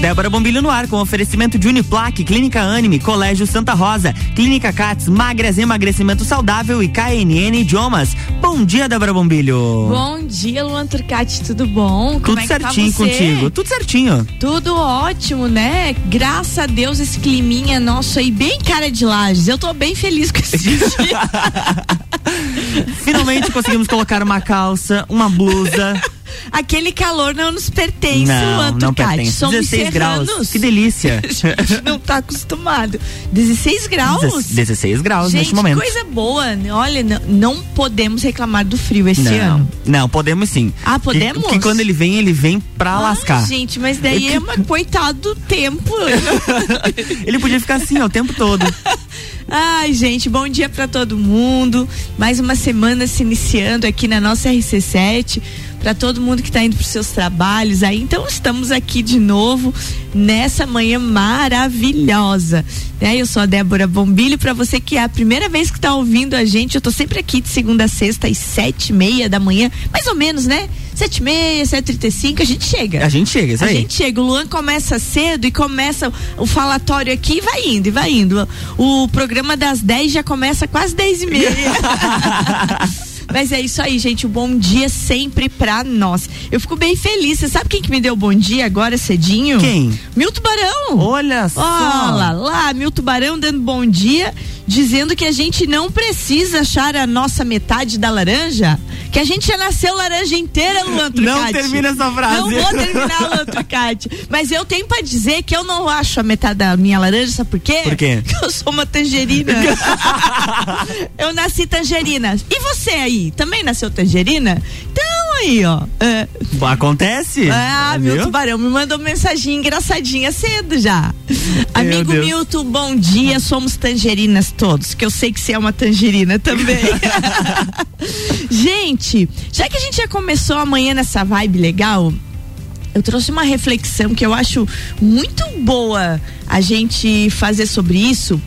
Débora Bombilho no ar com oferecimento de Uniplaque, Clínica Anime, Colégio Santa Rosa, Clínica Cats, Magras Emagrecimento Saudável e KNN Idiomas. Bom dia, Débora Bombilho. Bom dia, Luan Turcati, tudo bom? Como tudo é certinho tá contigo, tudo certinho. Tudo ótimo, né? Graças a Deus esse climinha nosso aí bem cara de lajes. Eu tô bem feliz com esse dia. Finalmente conseguimos colocar uma calça, uma blusa. Aquele calor não nos pertence, não, não pertence. Somos 16 serranos. graus. Que delícia. A gente não tá acostumado. 16 graus? 16 graus gente, neste momento. coisa boa. Olha, não, não, podemos reclamar do frio esse não, ano. Não, podemos sim. Ah, podemos? Porque quando ele vem, ele vem pra ah, lascar. gente, mas daí é uma coitado do tempo. ele podia ficar assim ó, o tempo todo. Ai, gente, bom dia para todo mundo. Mais uma semana se iniciando aqui na nossa RC7 para todo mundo que está indo para os seus trabalhos aí. Então estamos aqui de novo nessa manhã maravilhosa. Né? Eu sou a Débora Bombilho, para você que é a primeira vez que está ouvindo a gente, eu tô sempre aqui de segunda a sexta às sete e meia da manhã, mais ou menos, né? Sete e meia, sete trinta e cinco, a gente chega. A gente chega, isso a aí. A gente chega. O Luan começa cedo e começa o falatório aqui e vai indo, e vai indo. O programa das dez já começa quase dez e meia. Mas é isso aí, gente. O um bom dia sempre pra nós. Eu fico bem feliz. Você sabe quem que me deu bom dia agora cedinho? Quem? Milton Barão. Olha só. Olha lá, Milton Barão dando bom dia, dizendo que a gente não precisa achar a nossa metade da laranja, que a gente já nasceu laranja inteira, Luan Trucati. Não termina essa frase. Não vou terminar, Luan Trucati. Mas eu tenho pra dizer que eu não acho a metade da minha laranja, sabe por quê? Por quê? Porque eu sou uma tangerina. eu nasci tangerina. E você aí, também nasceu tangerina? Então aí, ó. É. Acontece. Ah, é, Milton Barão me mandou mensagem engraçadinha cedo já. Amigo Deus. Milton, bom dia. Somos tangerinas todos, que eu sei que você é uma tangerina também. gente, já que a gente já começou amanhã nessa vibe legal, eu trouxe uma reflexão que eu acho muito boa a gente fazer sobre isso.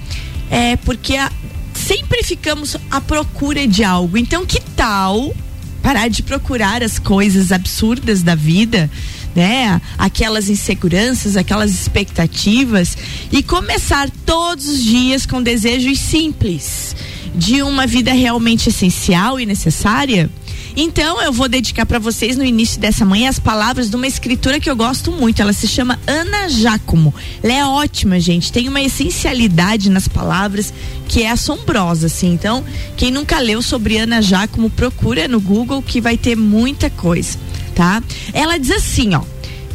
É porque a, sempre ficamos à procura de algo. Então, que tal parar de procurar as coisas absurdas da vida, né? Aquelas inseguranças, aquelas expectativas e começar todos os dias com desejos simples de uma vida realmente essencial e necessária? Então eu vou dedicar para vocês no início dessa manhã as palavras de uma escritora que eu gosto muito. Ela se chama Ana Giacomo. Ela é ótima, gente. Tem uma essencialidade nas palavras que é assombrosa, assim. Então, quem nunca leu sobre Ana Giacomo, procura no Google que vai ter muita coisa, tá? Ela diz assim, ó.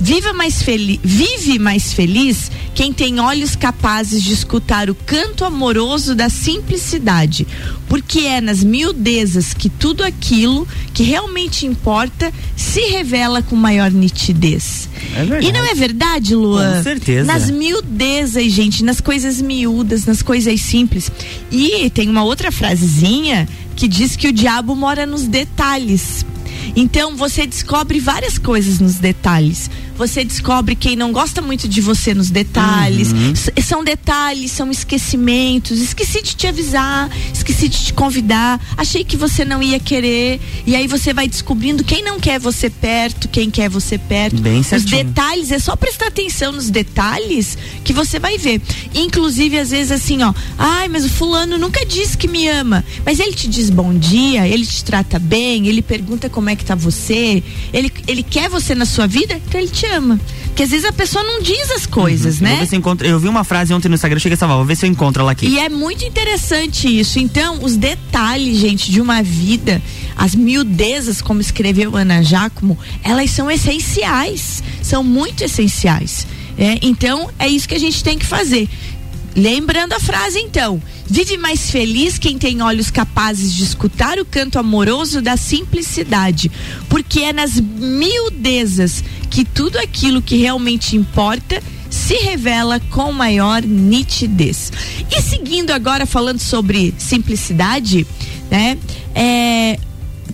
Viva mais feliz, vive mais feliz quem tem olhos capazes de escutar o canto amoroso da simplicidade, porque é nas miudezas que tudo aquilo que realmente importa se revela com maior nitidez. É e não é verdade, Luan? Com certeza. Nas miudezas, gente, nas coisas miúdas, nas coisas simples. E tem uma outra frasezinha que diz que o diabo mora nos detalhes. Então você descobre várias coisas nos detalhes. Você descobre quem não gosta muito de você nos detalhes. Uhum. São detalhes, são esquecimentos. Esqueci de te avisar, esqueci de te convidar. Achei que você não ia querer. E aí você vai descobrindo quem não quer você perto, quem quer você perto. Bem Os certinho. detalhes, é só prestar atenção nos detalhes que você vai ver. Inclusive, às vezes, assim, ó. Ai, mas o fulano nunca disse que me ama. Mas ele te diz bom dia, ele te trata bem, ele pergunta como é que tá você. Ele, ele quer você na sua vida, então ele te ama. Porque às vezes a pessoa não diz as coisas, Uhum. Eu né? vou ver se eu, eu vi uma frase ontem no Instagram, cheguei a salvar, vou ver se eu encontro ela aqui. E é muito interessante isso. Então, os detalhes, gente, de uma vida, as miudezas, como escreveu Ana Giacomo, elas são essenciais. São muito essenciais. É, então, é isso que a gente tem que fazer. Lembrando a frase, então. Vive mais feliz quem tem olhos capazes de escutar o canto amoroso da simplicidade. Porque é nas miudezas que tudo aquilo que realmente importa se revela com maior nitidez. E seguindo agora falando sobre simplicidade, né? É,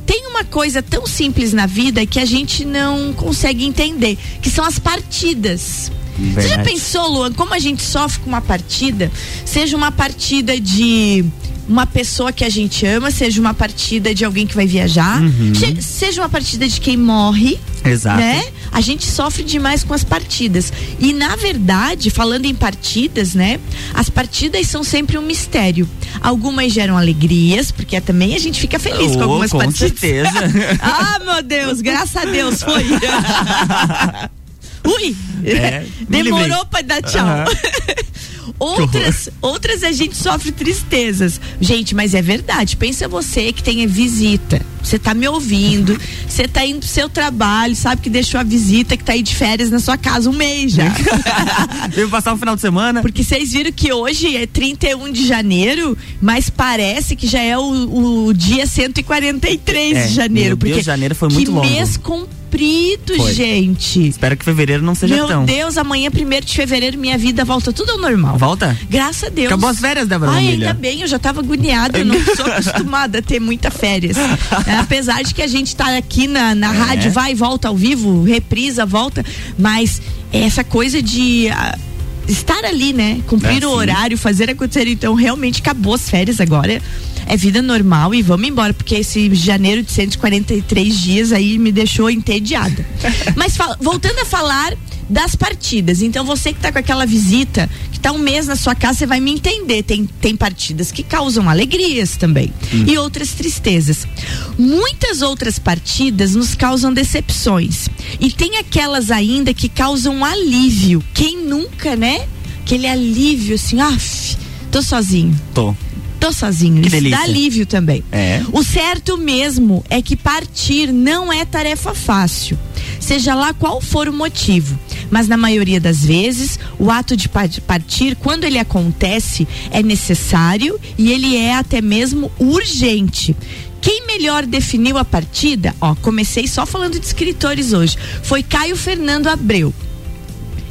tem uma coisa tão simples na vida que a gente não consegue entender, que são as partidas. Você já pensou, Luan, como a gente sofre com uma partida? Seja uma partida de uma pessoa que a gente ama, seja uma partida de alguém que vai viajar, uhum. seja uma partida de quem morre. Exato. Né? A gente sofre demais com as partidas. E na verdade, falando em partidas, né? As partidas são sempre um mistério. Algumas geram alegrias, porque também a gente fica feliz oh, com algumas com partidas. Com certeza. ah, meu Deus, graças a Deus foi. Ui! É, Demorou para dar tchau. Uhum. Outras, outras a gente sofre tristezas. Gente, mas é verdade. Pensa você que tem visita. Você tá me ouvindo, você tá indo pro seu trabalho, sabe que deixou a visita que tá aí de férias na sua casa um mês já. Veio passar o um final de semana. Porque vocês viram que hoje é 31 de janeiro, mas parece que já é o, o dia 143 é, de janeiro. Meu porque Deus, janeiro foi muito que longo. mês comprido, Foi. gente. Espero que fevereiro não seja Meu tão. Meu Deus, amanhã, primeiro de fevereiro, minha vida volta tudo ao normal. Volta? Graças a Deus. Acabou as férias, Débora Ai, ainda bem, eu já tava agoniada, eu não sou acostumada a ter muita férias. É, apesar de que a gente tá aqui na, na é. rádio, vai e volta ao vivo, reprisa, volta, mas essa coisa de... Uh, estar ali, né? Cumprir é, o horário, fazer acontecer. Então, realmente acabou as férias agora é vida normal e vamos embora, porque esse janeiro de 143 dias aí me deixou entediada. Mas voltando a falar das partidas. Então você que está com aquela visita, que está um mês na sua casa, você vai me entender. Tem, tem partidas que causam alegrias também hum. e outras tristezas. Muitas outras partidas nos causam decepções. E tem aquelas ainda que causam alívio. Quem nunca, né? Aquele alívio assim, ah, tô sozinho. Tô tô sozinho. Que Isso delícia. dá alívio também. É. O certo mesmo é que partir não é tarefa fácil, seja lá qual for o motivo. Mas na maioria das vezes, o ato de partir, quando ele acontece, é necessário e ele é até mesmo urgente. Quem melhor definiu a partida? Ó, comecei só falando de escritores hoje. Foi Caio Fernando Abreu.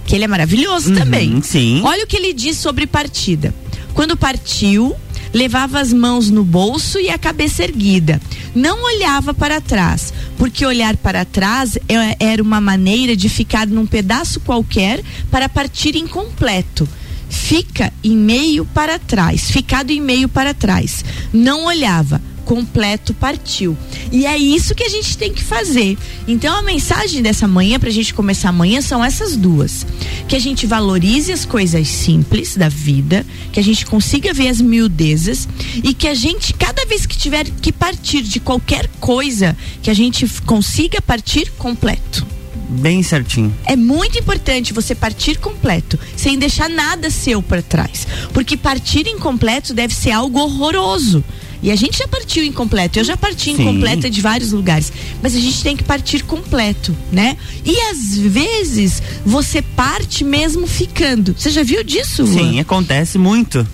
Que ele é maravilhoso uhum, também. Sim. Olha o que ele diz sobre partida. Quando partiu, levava as mãos no bolso e a cabeça erguida. Não olhava para trás, porque olhar para trás é, era uma maneira de ficar num pedaço qualquer para partir incompleto fica em meio para trás, ficado em meio para trás. Não olhava, completo partiu. E é isso que a gente tem que fazer. Então a mensagem dessa manhã, para a gente começar amanhã, são essas duas: que a gente valorize as coisas simples da vida, que a gente consiga ver as miudezas e que a gente, cada vez que tiver que partir de qualquer coisa, que a gente consiga partir completo bem certinho. É muito importante você partir completo, sem deixar nada seu para trás, porque partir incompleto deve ser algo horroroso. E a gente já partiu incompleto. Eu já parti Sim. incompleta de vários lugares. Mas a gente tem que partir completo, né? E às vezes você parte mesmo ficando. Você já viu disso? Sim, acontece muito.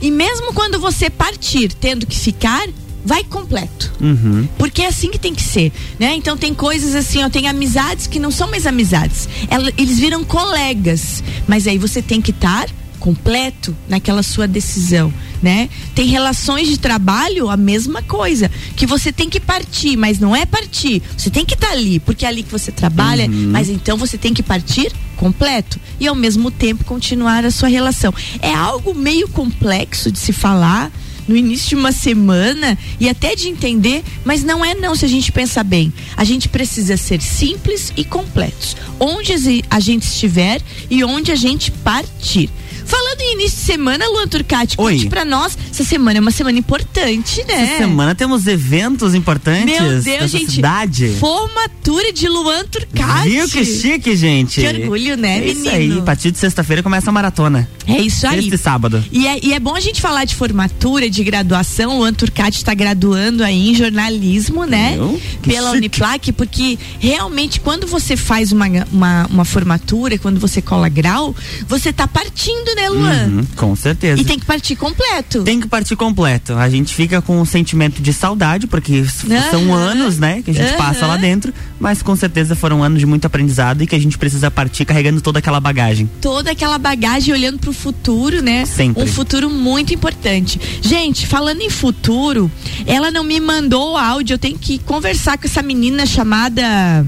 E mesmo quando você partir tendo que ficar, vai completo. Uhum. Porque é assim que tem que ser, né? Então tem coisas assim, ó, tem amizades que não são mais amizades. eles viram colegas, mas aí você tem que estar completo naquela sua decisão, né? Tem relações de trabalho a mesma coisa, que você tem que partir, mas não é partir, você tem que estar tá ali, porque é ali que você trabalha, uhum. mas então você tem que partir completo e ao mesmo tempo continuar a sua relação. É algo meio complexo de se falar, no início de uma semana e até de entender, mas não é não se a gente pensar bem. A gente precisa ser simples e completos. Onde a gente estiver e onde a gente partir. Falando em início de semana, Luan Turcati, Oi. conte pra nós. Essa semana é uma semana importante, né? Essa semana temos eventos importantes. Meu Deus, gente. Cidade. Formatura de Luan Turcati. Viu que chique, gente? Que orgulho, né, é menino? Isso aí. A partir de sexta-feira começa a maratona. É isso aí. Este sábado. E é, e é bom a gente falar de formatura, de graduação. Luan Turcati está graduando aí em jornalismo, né? Pela chique. Uniplac, porque realmente quando você faz uma, uma, uma formatura, quando você cola grau, você tá partindo né, Luan? Uhum, com certeza. E tem que partir completo. Tem que partir completo. A gente fica com um sentimento de saudade, porque uhum. são anos, né, que a gente uhum. passa lá dentro, mas com certeza foram anos de muito aprendizado e que a gente precisa partir carregando toda aquela bagagem. Toda aquela bagagem olhando pro futuro, né? Sempre. Um futuro muito importante. Gente, falando em futuro, ela não me mandou o áudio, eu tenho que conversar com essa menina chamada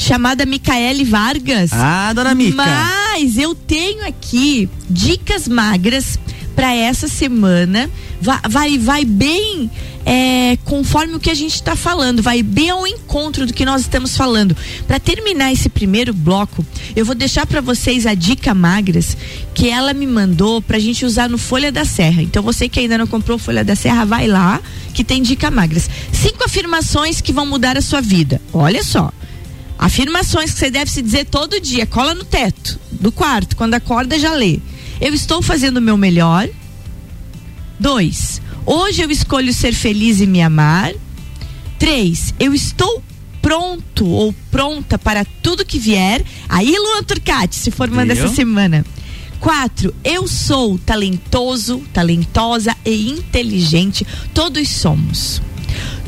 chamada Micaele Vargas. Ah, dona Mica. Mas eu tenho aqui dicas magras para essa semana. Vai, vai, vai bem é, conforme o que a gente está falando, vai bem ao encontro do que nós estamos falando. Para terminar esse primeiro bloco, eu vou deixar para vocês a dica magras que ela me mandou para a gente usar no Folha da Serra. Então você que ainda não comprou Folha da Serra, vai lá que tem dica magras. Cinco afirmações que vão mudar a sua vida. Olha só. Afirmações que você deve se dizer todo dia, cola no teto do quarto, quando acorda já lê. Eu estou fazendo o meu melhor. Dois, hoje eu escolho ser feliz e me amar. Três, eu estou pronto ou pronta para tudo que vier. Aí, Luan Turcati, se formando essa semana. Quatro, eu sou talentoso, talentosa e inteligente. Todos somos.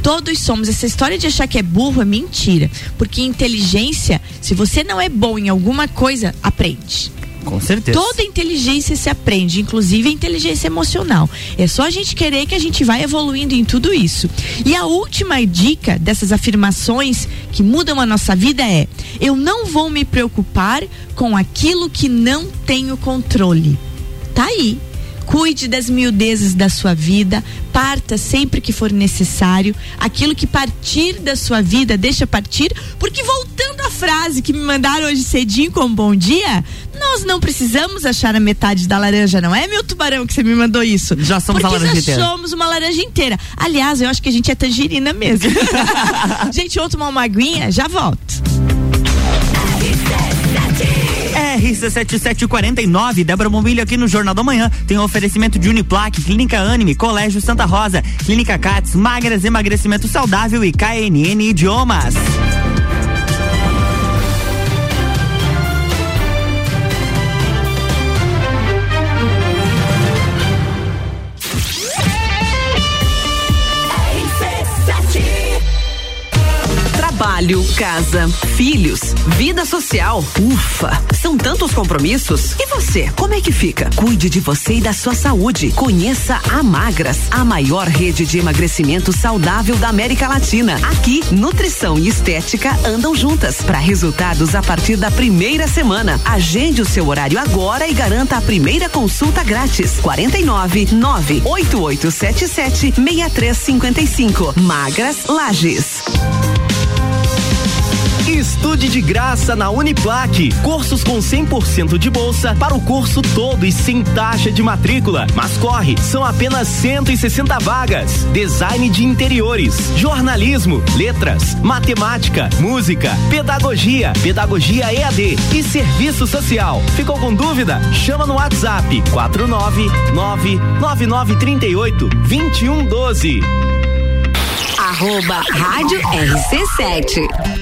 Todos somos. Essa história de achar que é burro é mentira. Porque inteligência, se você não é bom em alguma coisa, aprende. Com certeza. Toda inteligência se aprende, inclusive a inteligência emocional. É só a gente querer que a gente vai evoluindo em tudo isso. E a última dica dessas afirmações que mudam a nossa vida é: eu não vou me preocupar com aquilo que não tenho controle. Tá aí. Cuide das miudezas da sua vida, parta sempre que for necessário. Aquilo que partir da sua vida, deixa partir, porque voltando à frase que me mandaram hoje cedinho com bom dia, nós não precisamos achar a metade da laranja, não é, meu tubarão, que você me mandou isso? Já somos porque a laranja inteira. somos uma laranja inteira. Aliás, eu acho que a gente é tangerina mesmo. gente, vamos tomar uma aguinha, já volto. RC7749, Débora Bombilho aqui no Jornal da Manhã. Tem um oferecimento de Uniplaque, Clínica Anime, Colégio Santa Rosa, Clínica Cats, Magras Emagrecimento Saudável e KNN Idiomas. Trabalho, casa, filhos, vida social. Ufa, são tantos compromissos. E você, como é que fica? Cuide de você e da sua saúde. Conheça a Magras, a maior rede de emagrecimento saudável da América Latina. Aqui, nutrição e estética andam juntas para resultados a partir da primeira semana. Agende o seu horário agora e garanta a primeira consulta grátis. 49 98877 6355. Magras Lages. Estude de graça na Uniplaque. Cursos com 100% de bolsa para o curso todo e sem taxa de matrícula. Mas corre, são apenas 160 vagas. Design de interiores, jornalismo, letras, matemática, música, pedagogia, pedagogia EAD e serviço social. Ficou com dúvida? Chama no WhatsApp 499 9938 2112. Arroba Rádio RC7.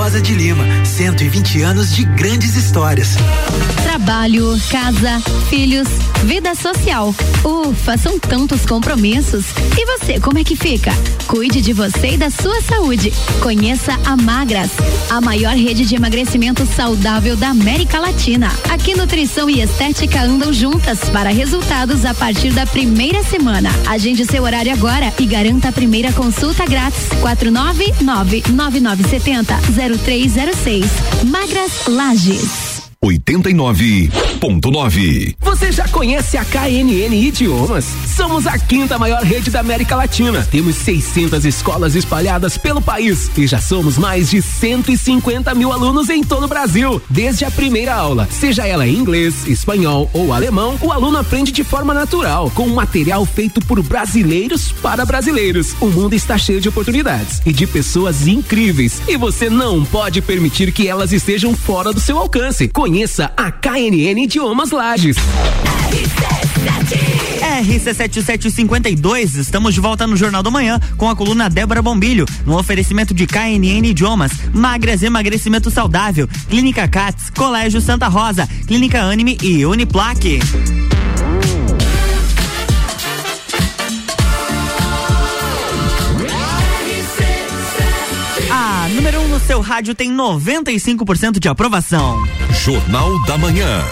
Rosa de Lima, 120 anos de grandes histórias. Trabalho, casa, filhos, vida social. Ufa, são tantos compromissos. E você, como é que fica? Cuide de você e da sua saúde. Conheça a Magras, a maior rede de emagrecimento saudável da América Latina. Aqui nutrição e estética andam juntas para resultados a partir da primeira semana. Agende seu horário agora e garanta a primeira consulta grátis. 499 9970 0306. Magras Lages. 89.9. Você já conhece a KNN Idiomas? Somos a quinta maior rede da América Latina. Temos 600 escolas espalhadas pelo país e já somos mais de 150 mil alunos em todo o Brasil. Desde a primeira aula, seja ela em inglês, espanhol ou alemão, o aluno aprende de forma natural, com um material feito por brasileiros para brasileiros. O mundo está cheio de oportunidades e de pessoas incríveis e você não pode permitir que elas estejam fora do seu alcance. Conheça a KNN Idiomas Lages. RC7752, estamos de volta no Jornal da Manhã com a coluna Débora Bombilho, no oferecimento de KNN Idiomas, Magras Emagrecimento Saudável, Clínica Cats, Colégio Santa Rosa, Clínica Anime e Uniplaque. Seu rádio tem 95% de aprovação. Jornal da Manhã.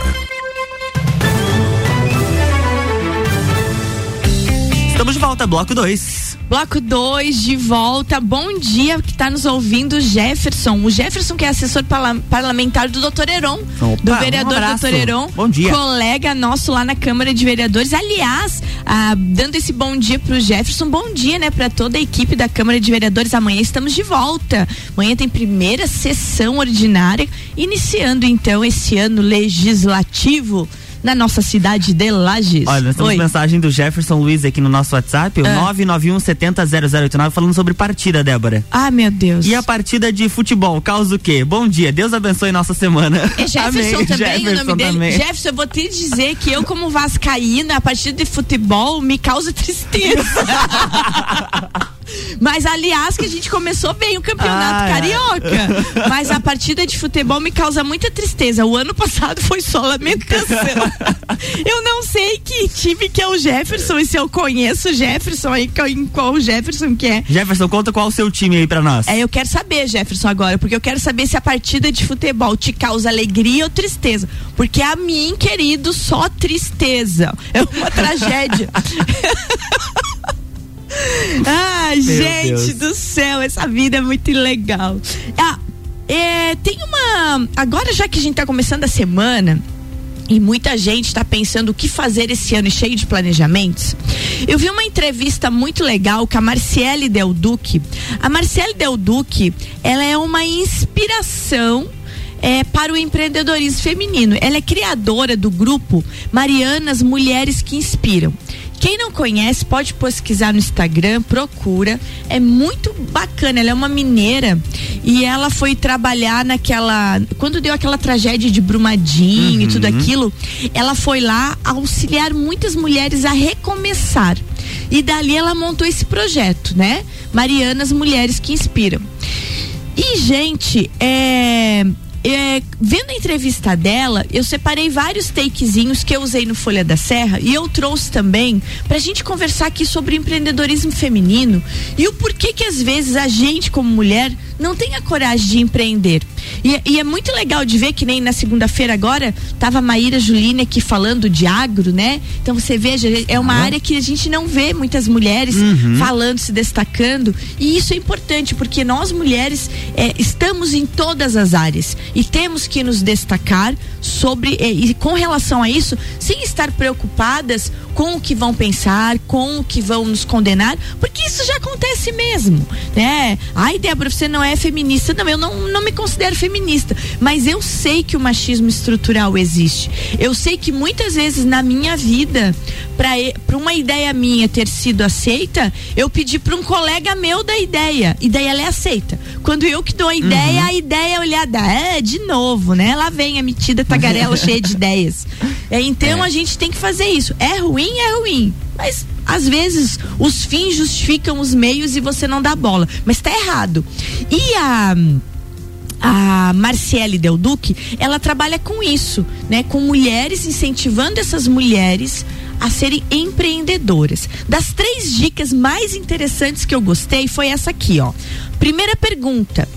Estamos de volta, bloco 2. Bloco 2 de volta. Bom dia que está nos ouvindo Jefferson. O Jefferson que é assessor parlamentar do Dr. Heron, Opa, do vereador um. Dr. Heron. Bom dia. Colega nosso lá na Câmara de Vereadores. Aliás, ah, dando esse bom dia pro Jefferson, bom dia, né, para toda a equipe da Câmara de Vereadores. Amanhã estamos de volta. Amanhã tem primeira sessão ordinária, iniciando então esse ano legislativo na nossa cidade de Lages. Olha, nós temos Oi. mensagem do Jefferson Luiz aqui no nosso WhatsApp, o Ah. 991 70 0089, falando sobre partida, Débora. Ah, meu Deus. E a partida de futebol, causa o quê? Bom dia, Deus abençoe nossa semana. É Jefferson Amém. também, o Jefferson nome dele. também. Jefferson, eu vou te dizer que eu, como vascaína, a partida de futebol me causa tristeza. Mas, aliás, que a gente começou bem o campeonato Ah, é. carioca. Mas a partida de futebol me causa muita tristeza. O ano passado foi só lamentação. Eu não sei que time que é o Jefferson, e se eu conheço o Jefferson aí, qual- em qual o Jefferson que é. Jefferson, conta qual o seu time aí pra nós. É, eu quero saber, Jefferson, agora, porque eu quero saber se a partida de futebol te causa alegria ou tristeza. Porque a mim, querido, só tristeza. É uma tragédia. Ai, gente Deus. do céu, essa vida é muito legal. Ah, é, tem uma. Agora, já que a gente tá começando a semana. E muita gente está pensando o que fazer esse ano cheio de planejamentos. Eu vi uma entrevista muito legal com a Marciele Del Duque. A Marciele Del Duque, ela é uma inspiração é, para o empreendedorismo feminino. Ela é criadora do grupo Marianas Mulheres que Inspiram. Quem não conhece, pode pesquisar no Instagram, procura. É muito bacana. Ela é uma mineira e ela foi trabalhar naquela. Quando deu aquela tragédia de Brumadinho e tudo aquilo, ela foi lá auxiliar muitas mulheres a recomeçar. E dali ela montou esse projeto, né? Marianas Mulheres que Inspiram. E, gente, é, é, vendo a entrevista dela, eu separei vários takezinhos que eu usei no Folha da Serra e eu trouxe também pra gente conversar aqui sobre empreendedorismo feminino e o porquê que às vezes a gente, como mulher, não tem a coragem de empreender. E, e é muito legal de ver que nem na segunda-feira agora tava a Maíra Juline aqui falando de agro, né? Então você veja, é uma área que a gente não vê muitas mulheres falando, se destacando. E isso é importante, porque nós mulheres é, estamos em todas as áreas e temos que nos destacar sobre é, e com relação a isso, sem estar preocupadas com o que vão pensar, com o que vão nos condenar, porque isso já acontece mesmo, né? Ai, Débora, você não é feminista. Não, eu não, não me considero feminista, mas eu sei que o machismo estrutural existe. Eu sei que muitas vezes na minha vida, para uma ideia minha ter sido aceita, eu pedi para um colega meu da ideia, e daí ela é aceita. Quando eu que dou a ideia, a ideia é olhada, é, de novo, né? Lá vem a metida tagarela cheia de ideias. É, então a gente tem que fazer isso. É ruim, é ruim. Mas às vezes os fins justificam os meios e você não dá bola. Mas tá errado. E a a Marciele Del Duque, ela trabalha com isso, né? Com mulheres, incentivando essas mulheres a serem empreendedoras. Das três dicas mais interessantes que eu gostei foi essa aqui, ó. Primeira pergunta.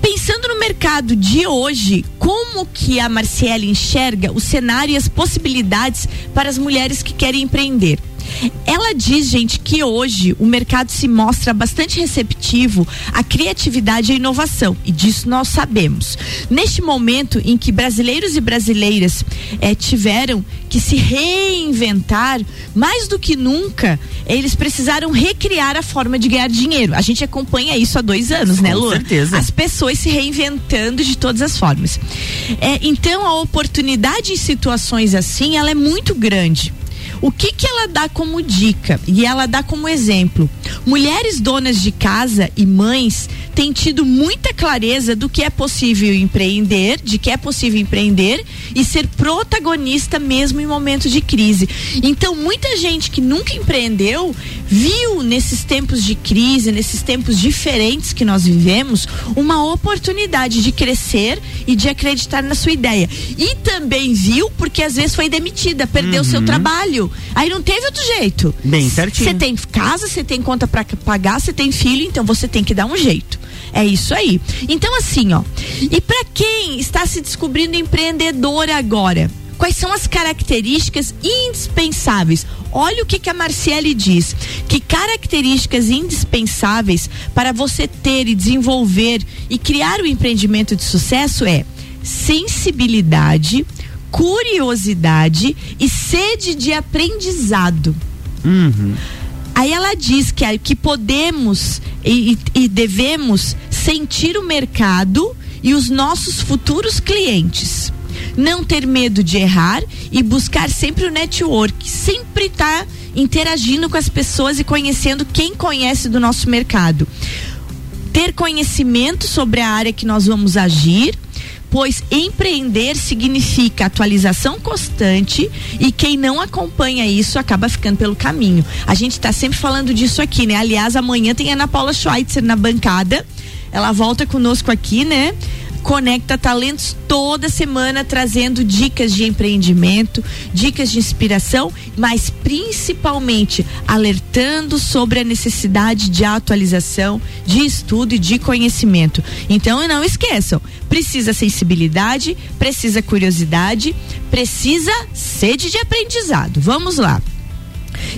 Pensando no mercado de hoje, como que a Marciele enxerga o cenário e as possibilidades para as mulheres que querem empreender? Ela diz, gente, que hoje o mercado se mostra bastante receptivo à criatividade e à inovação, e disso nós sabemos. Neste momento em que brasileiros e brasileiras eh, tiveram que se reinventar, mais do que nunca, eles precisaram recriar a forma de ganhar dinheiro. A gente acompanha isso há dois anos, né, Com Lu? certeza. As pessoas se reinventando de todas as formas. É, então, a oportunidade em situações assim, ela é muito grande. O que que ela dá como dica e ela dá como exemplo? Mulheres donas de casa e mães têm tido muita clareza do que é possível empreender, de que é possível empreender e ser protagonista mesmo em momentos de crise. Então, muita gente que nunca empreendeu viu nesses tempos de crise, nesses tempos diferentes que nós vivemos, uma oportunidade de crescer e de acreditar na sua ideia. E também viu porque às vezes foi demitida, perdeu seu trabalho. Aí não teve outro jeito. Bem certinho. Você tem casa, você tem conta para pagar, você tem filho, então você tem que dar um jeito. É isso aí. Então, assim, ó. E para quem está se descobrindo empreendedor agora? Quais são as características indispensáveis? Olha o que, que a Marciele diz: que características indispensáveis para você ter e desenvolver e criar o um empreendimento de sucesso é sensibilidade, curiosidade e sede de aprendizado. Uhum. Aí ela diz que, que podemos e, e devemos sentir o mercado e os nossos futuros clientes não ter medo de errar e buscar sempre o network, sempre estar tá interagindo com as pessoas e conhecendo quem conhece do nosso mercado. Ter conhecimento sobre a área que nós vamos agir, pois empreender significa atualização constante e quem não acompanha isso acaba ficando pelo caminho. A gente está sempre falando disso aqui, né? Aliás, amanhã tem Ana Paula Schweitzer na bancada. Ela volta conosco aqui, né? Conecta Talentos toda semana trazendo dicas de empreendimento, dicas de inspiração, mas principalmente alertando sobre a necessidade de atualização, de estudo e de conhecimento. Então não esqueçam, precisa sensibilidade, precisa curiosidade, precisa sede de aprendizado. Vamos lá.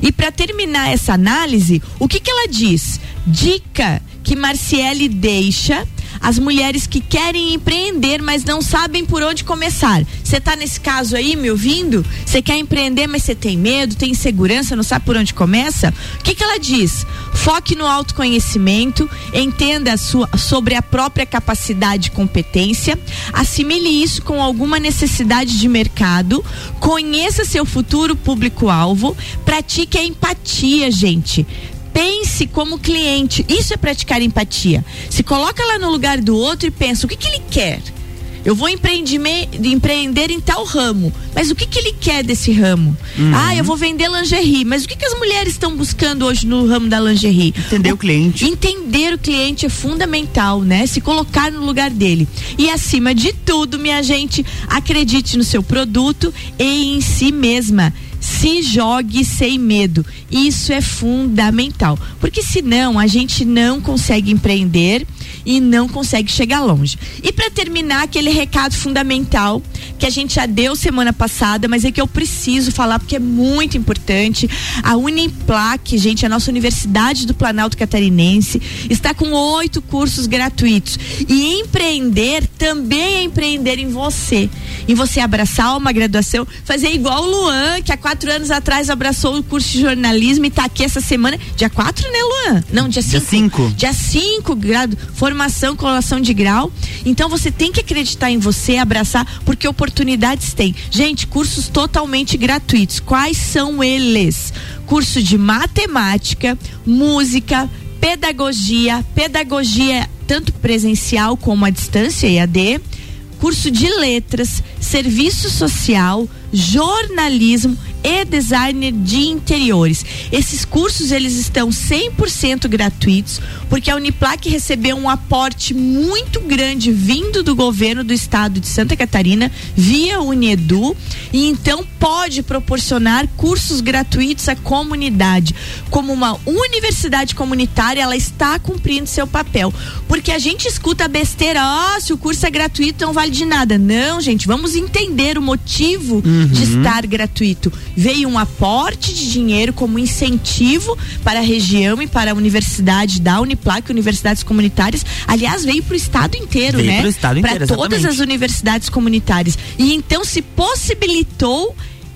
E para terminar essa análise, o que, que ela diz? Dica que Marciele deixa as mulheres que querem empreender, mas não sabem por onde começar. Você está nesse caso aí, me ouvindo? Você quer empreender, mas você tem medo, tem insegurança, não sabe por onde começa? O que, que ela diz? Foque no autoconhecimento, entenda a sua, sobre a própria capacidade e competência, assimile isso com alguma necessidade de mercado, conheça seu futuro público-alvo, pratique a empatia, gente pense como cliente. Isso é praticar empatia. Se coloca lá no lugar do outro e pensa o que, que ele quer. Eu vou empreender em tal ramo, mas o que, que ele quer desse ramo? Uhum. Ah, eu vou vender lingerie, mas o que, que as mulheres estão buscando hoje no ramo da lingerie? Entender o, o cliente. Entender o cliente é fundamental, né? Se colocar no lugar dele. E acima de tudo, minha gente, acredite no seu produto e em si mesma se jogue sem medo. Isso é fundamental, porque senão a gente não consegue empreender e não consegue chegar longe. E para terminar, aquele recado fundamental que a gente já deu semana passada, mas é que eu preciso falar porque é muito importante. A Uniplac, gente, a nossa Universidade do Planalto Catarinense, está com oito cursos gratuitos. E empreender também é empreender em você. Em você abraçar uma graduação, fazer igual o Luan, que há quatro anos atrás abraçou o curso de jornalismo e está aqui essa semana. Dia quatro, né, Luan? Não, dia cinco. Dia cinco. Dia cinco, grado, formação, colação de grau. Então você tem que acreditar em você, abraçar, porque oportunidades tem. Gente, cursos totalmente gratuitos. Quais são eles? Curso de matemática, música, pedagogia, pedagogia tanto presencial como à distância, EAD, curso de letras, serviço social, jornalismo e designer de interiores. Esses cursos eles estão 100% gratuitos, porque a Uniplac recebeu um aporte muito grande vindo do governo do estado de Santa Catarina via Unedu e então pode proporcionar cursos gratuitos à comunidade. Como uma universidade comunitária, ela está cumprindo seu papel, porque a gente escuta a besteira, ó, oh, se o curso é gratuito não vale de nada. Não, gente, vamos entender o motivo uhum. de estar gratuito veio um aporte de dinheiro como incentivo para a região e para a universidade da Uniplac, universidades comunitárias. Aliás, veio para o estado inteiro, veio né? Para todas as universidades comunitárias. E então se possibilitou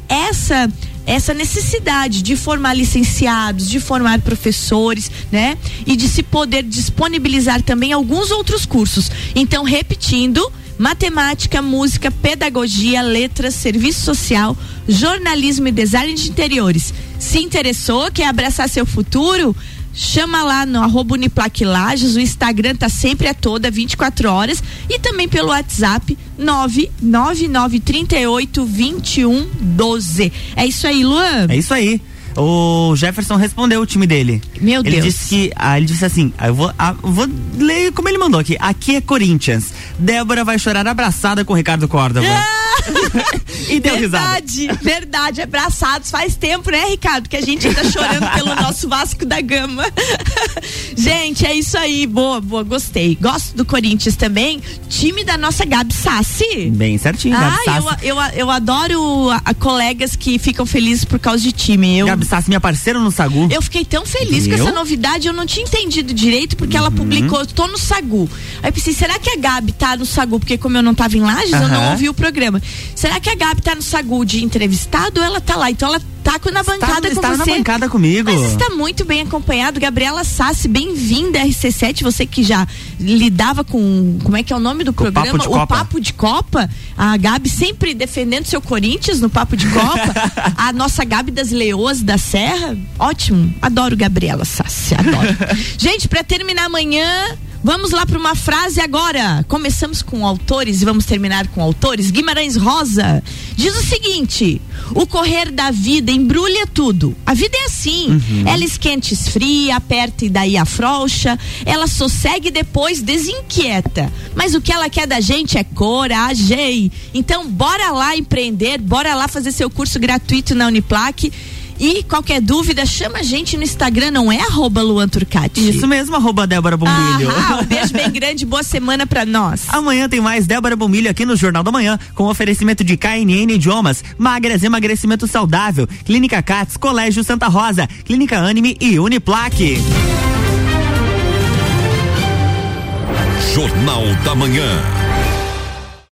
essa essa necessidade de formar licenciados, de formar professores, né? E de se poder disponibilizar também alguns outros cursos. Então, repetindo, matemática, música, pedagogia, letras, serviço social, jornalismo e design de interiores. Se interessou, quer abraçar seu futuro? Chama lá no arroba Uniplac Lages, o Instagram tá sempre a toda, 24 horas, e também pelo WhatsApp 999382112. É isso aí, Luan? É isso aí o Jefferson respondeu o time dele. Meu ele Deus. Disse que, ah, ele disse assim: ah, eu vou, ah, vou ler como ele mandou aqui. Aqui é Corinthians. Débora vai chorar abraçada com o Ricardo Córdova. e deu verdade, risada. Verdade, abraçados. Faz tempo, né, Ricardo, que a gente tá chorando pelo nosso Vasco da Gama. gente, é isso aí. Boa, boa, gostei. Gosto do Corinthians também. Time da nossa Gabi Sassi. Bem certinho, Gabi Ah, Sassi. eu, eu, eu adoro a, a colegas que ficam felizes por causa de time. Eu, Gabi Sassi, minha parceira no Sagu. eu fiquei tão feliz com Viu? essa novidade, eu não tinha entendido direito, porque ela publicou, tô no Sagu. Aí eu pensei, será que a Gabi tá no Sagu? Porque como eu não tava em Lages, eu não ouvi o programa. Será que a Gabi tá no Sagu de entrevistado ou ela tá lá? Então ela tá com- na bancada com está você. na bancada comigo. Mas está muito bem acompanhado. Gabriela Sassi, bem-vinda à RC7. Você que já lidava com. Como é que é o nome do Com o programa? Papo de Copa. Papo de Copa. A Gabi sempre defendendo seu Corinthians no Papo de Copa. a nossa Gabi das Leoas da Serra. Ótimo. Adoro Gabriela Sassi. Adoro. Gente, para terminar amanhã. Vamos lá para uma frase agora. Começamos com autores e vamos terminar com autores. Guimarães Rosa diz o seguinte: o correr da vida embrulha tudo. A vida é assim. Ela esquenta, esfria, aperta e daí afrouxa. Ela sossegue e depois desinquieta. Mas o que ela quer da gente é coragem. Então, bora lá empreender, bora lá fazer seu curso gratuito na Uniplac. E qualquer dúvida, chama a gente no Instagram, não é arroba Luan Turcati. Isso mesmo, arroba Débora Bombilho. Ah, um beijo bem grande, boa semana pra nós. Amanhã tem mais Débora Bombilho aqui no Jornal da Manhã, com oferecimento de KNN Idiomas, Magras Emagrecimento Saudável, Clínica Cats, Colégio Santa Rosa, Clínica Anime e Uniplaque. Jornal da Manhã.